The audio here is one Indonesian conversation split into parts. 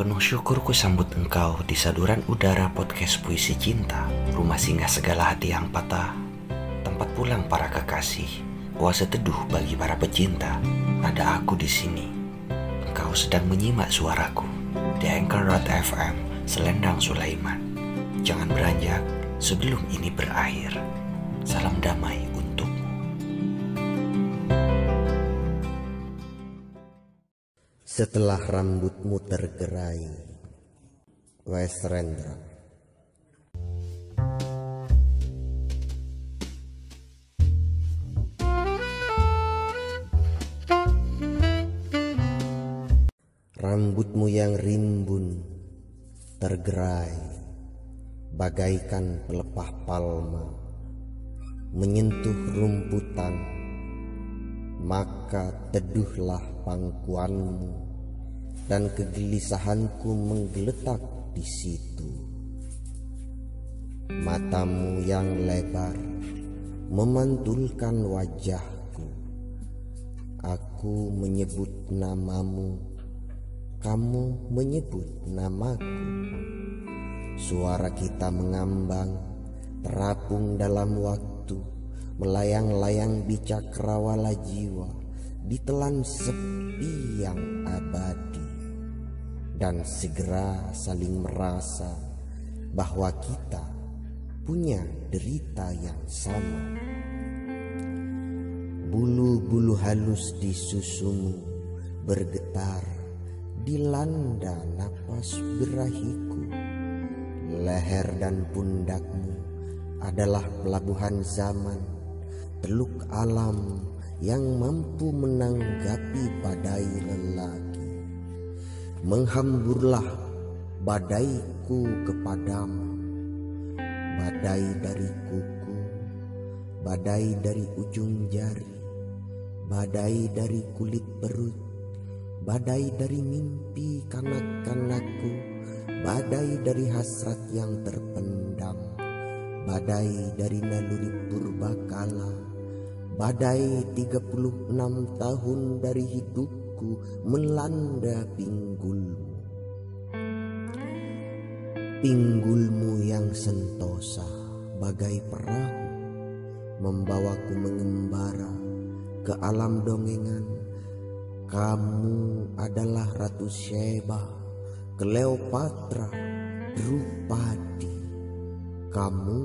Penuh syukur ku sambut engkau di saduran udara podcast puisi cinta, rumah singgah segala hati yang patah, tempat pulang para kekasih, oase teduh bagi para pecinta. Ada aku di sini. Engkau sedang menyimak suaraku di Anchor.fm Selendang Sulaiman. Jangan beranjak sebelum ini berakhir. Salam damai Setelah rambutmu tergerai Westrendra Rambutmu yang rimbun tergerai Bagaikan pelepah palma Menyentuh rumputan Maka teduhlah pangkuanmu dan kegelisahanku menggeletak di situ. Matamu yang lebar memantulkan wajahku. Aku menyebut namamu, kamu menyebut namaku. Suara kita mengambang, terapung dalam waktu, melayang-layang bicakrawala jiwa, ditelan sepi yang abadi dan segera saling merasa bahwa kita punya derita yang sama. Bulu-bulu halus di susumu bergetar dilanda napas berahiku. Leher dan pundakmu adalah pelabuhan zaman, teluk alam yang mampu menanggapi badai lelaki menghamburlah badaiku kepadamu. Badai dari kuku badai dari ujung jari badai dari kulit perut badai dari mimpi kanak-kanakku badai dari hasrat yang terpendam badai dari naluri purbakala badai 36 tahun dari hidup melanda pinggulmu. Pinggulmu yang sentosa bagai perahu Membawaku mengembara ke alam dongengan. Kamu adalah Ratu Sheba, Cleopatra, Drupadi. Kamu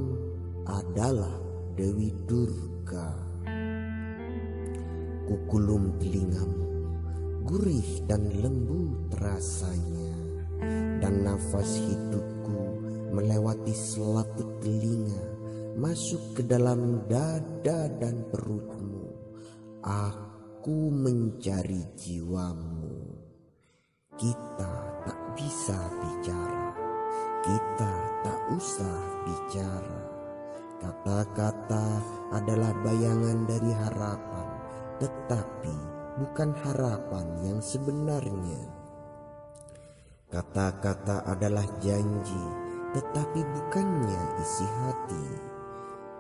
adalah Dewi Durga. Kukulum telingamu gurih dan lembut rasanya dan nafas hidupku melewati selaput telinga masuk ke dalam dada dan perutmu. Aku mencari jiwamu. Kita tak bisa bicara kita tak usah bicara. Kata-kata adalah bayangan dari harapan tetapi bukan harapan yang sebenarnya. Kata-kata adalah janji, tetapi bukannya isi hati.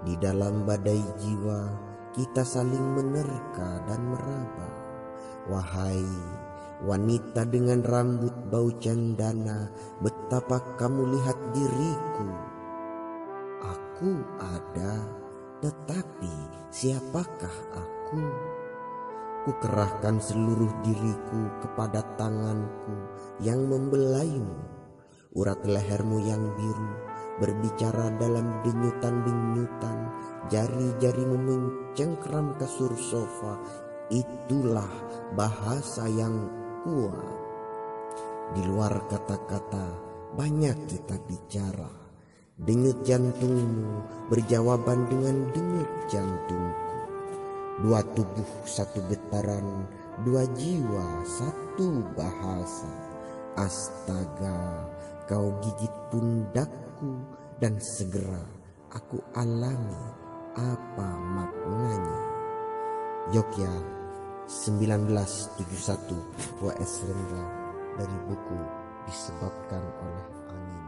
Di dalam badai jiwa, kita saling menerka dan meraba. Wahai wanita dengan rambut bau cendana, betapa kamu lihat diriku. Aku ada, tetapi siapakah aku? Ku kerahkan seluruh diriku kepada tanganku yang membelaimu. Urat lehermu yang biru berbicara dalam denyutan-denyutan. Jari-jarimu mencengkram kasur sofa. Itulah bahasa yang kuat. Di luar kata-kata banyak kita bicara. Denyut jantungmu berjawaban dengan denyut jantungku. Dua tubuh satu getaran, dua jiwa satu bahasa. Astaga, kau gigit pundakku dan segera aku alami apa maknanya. Yogya 1971 W.S. Rendra dari buku disebabkan oleh angin.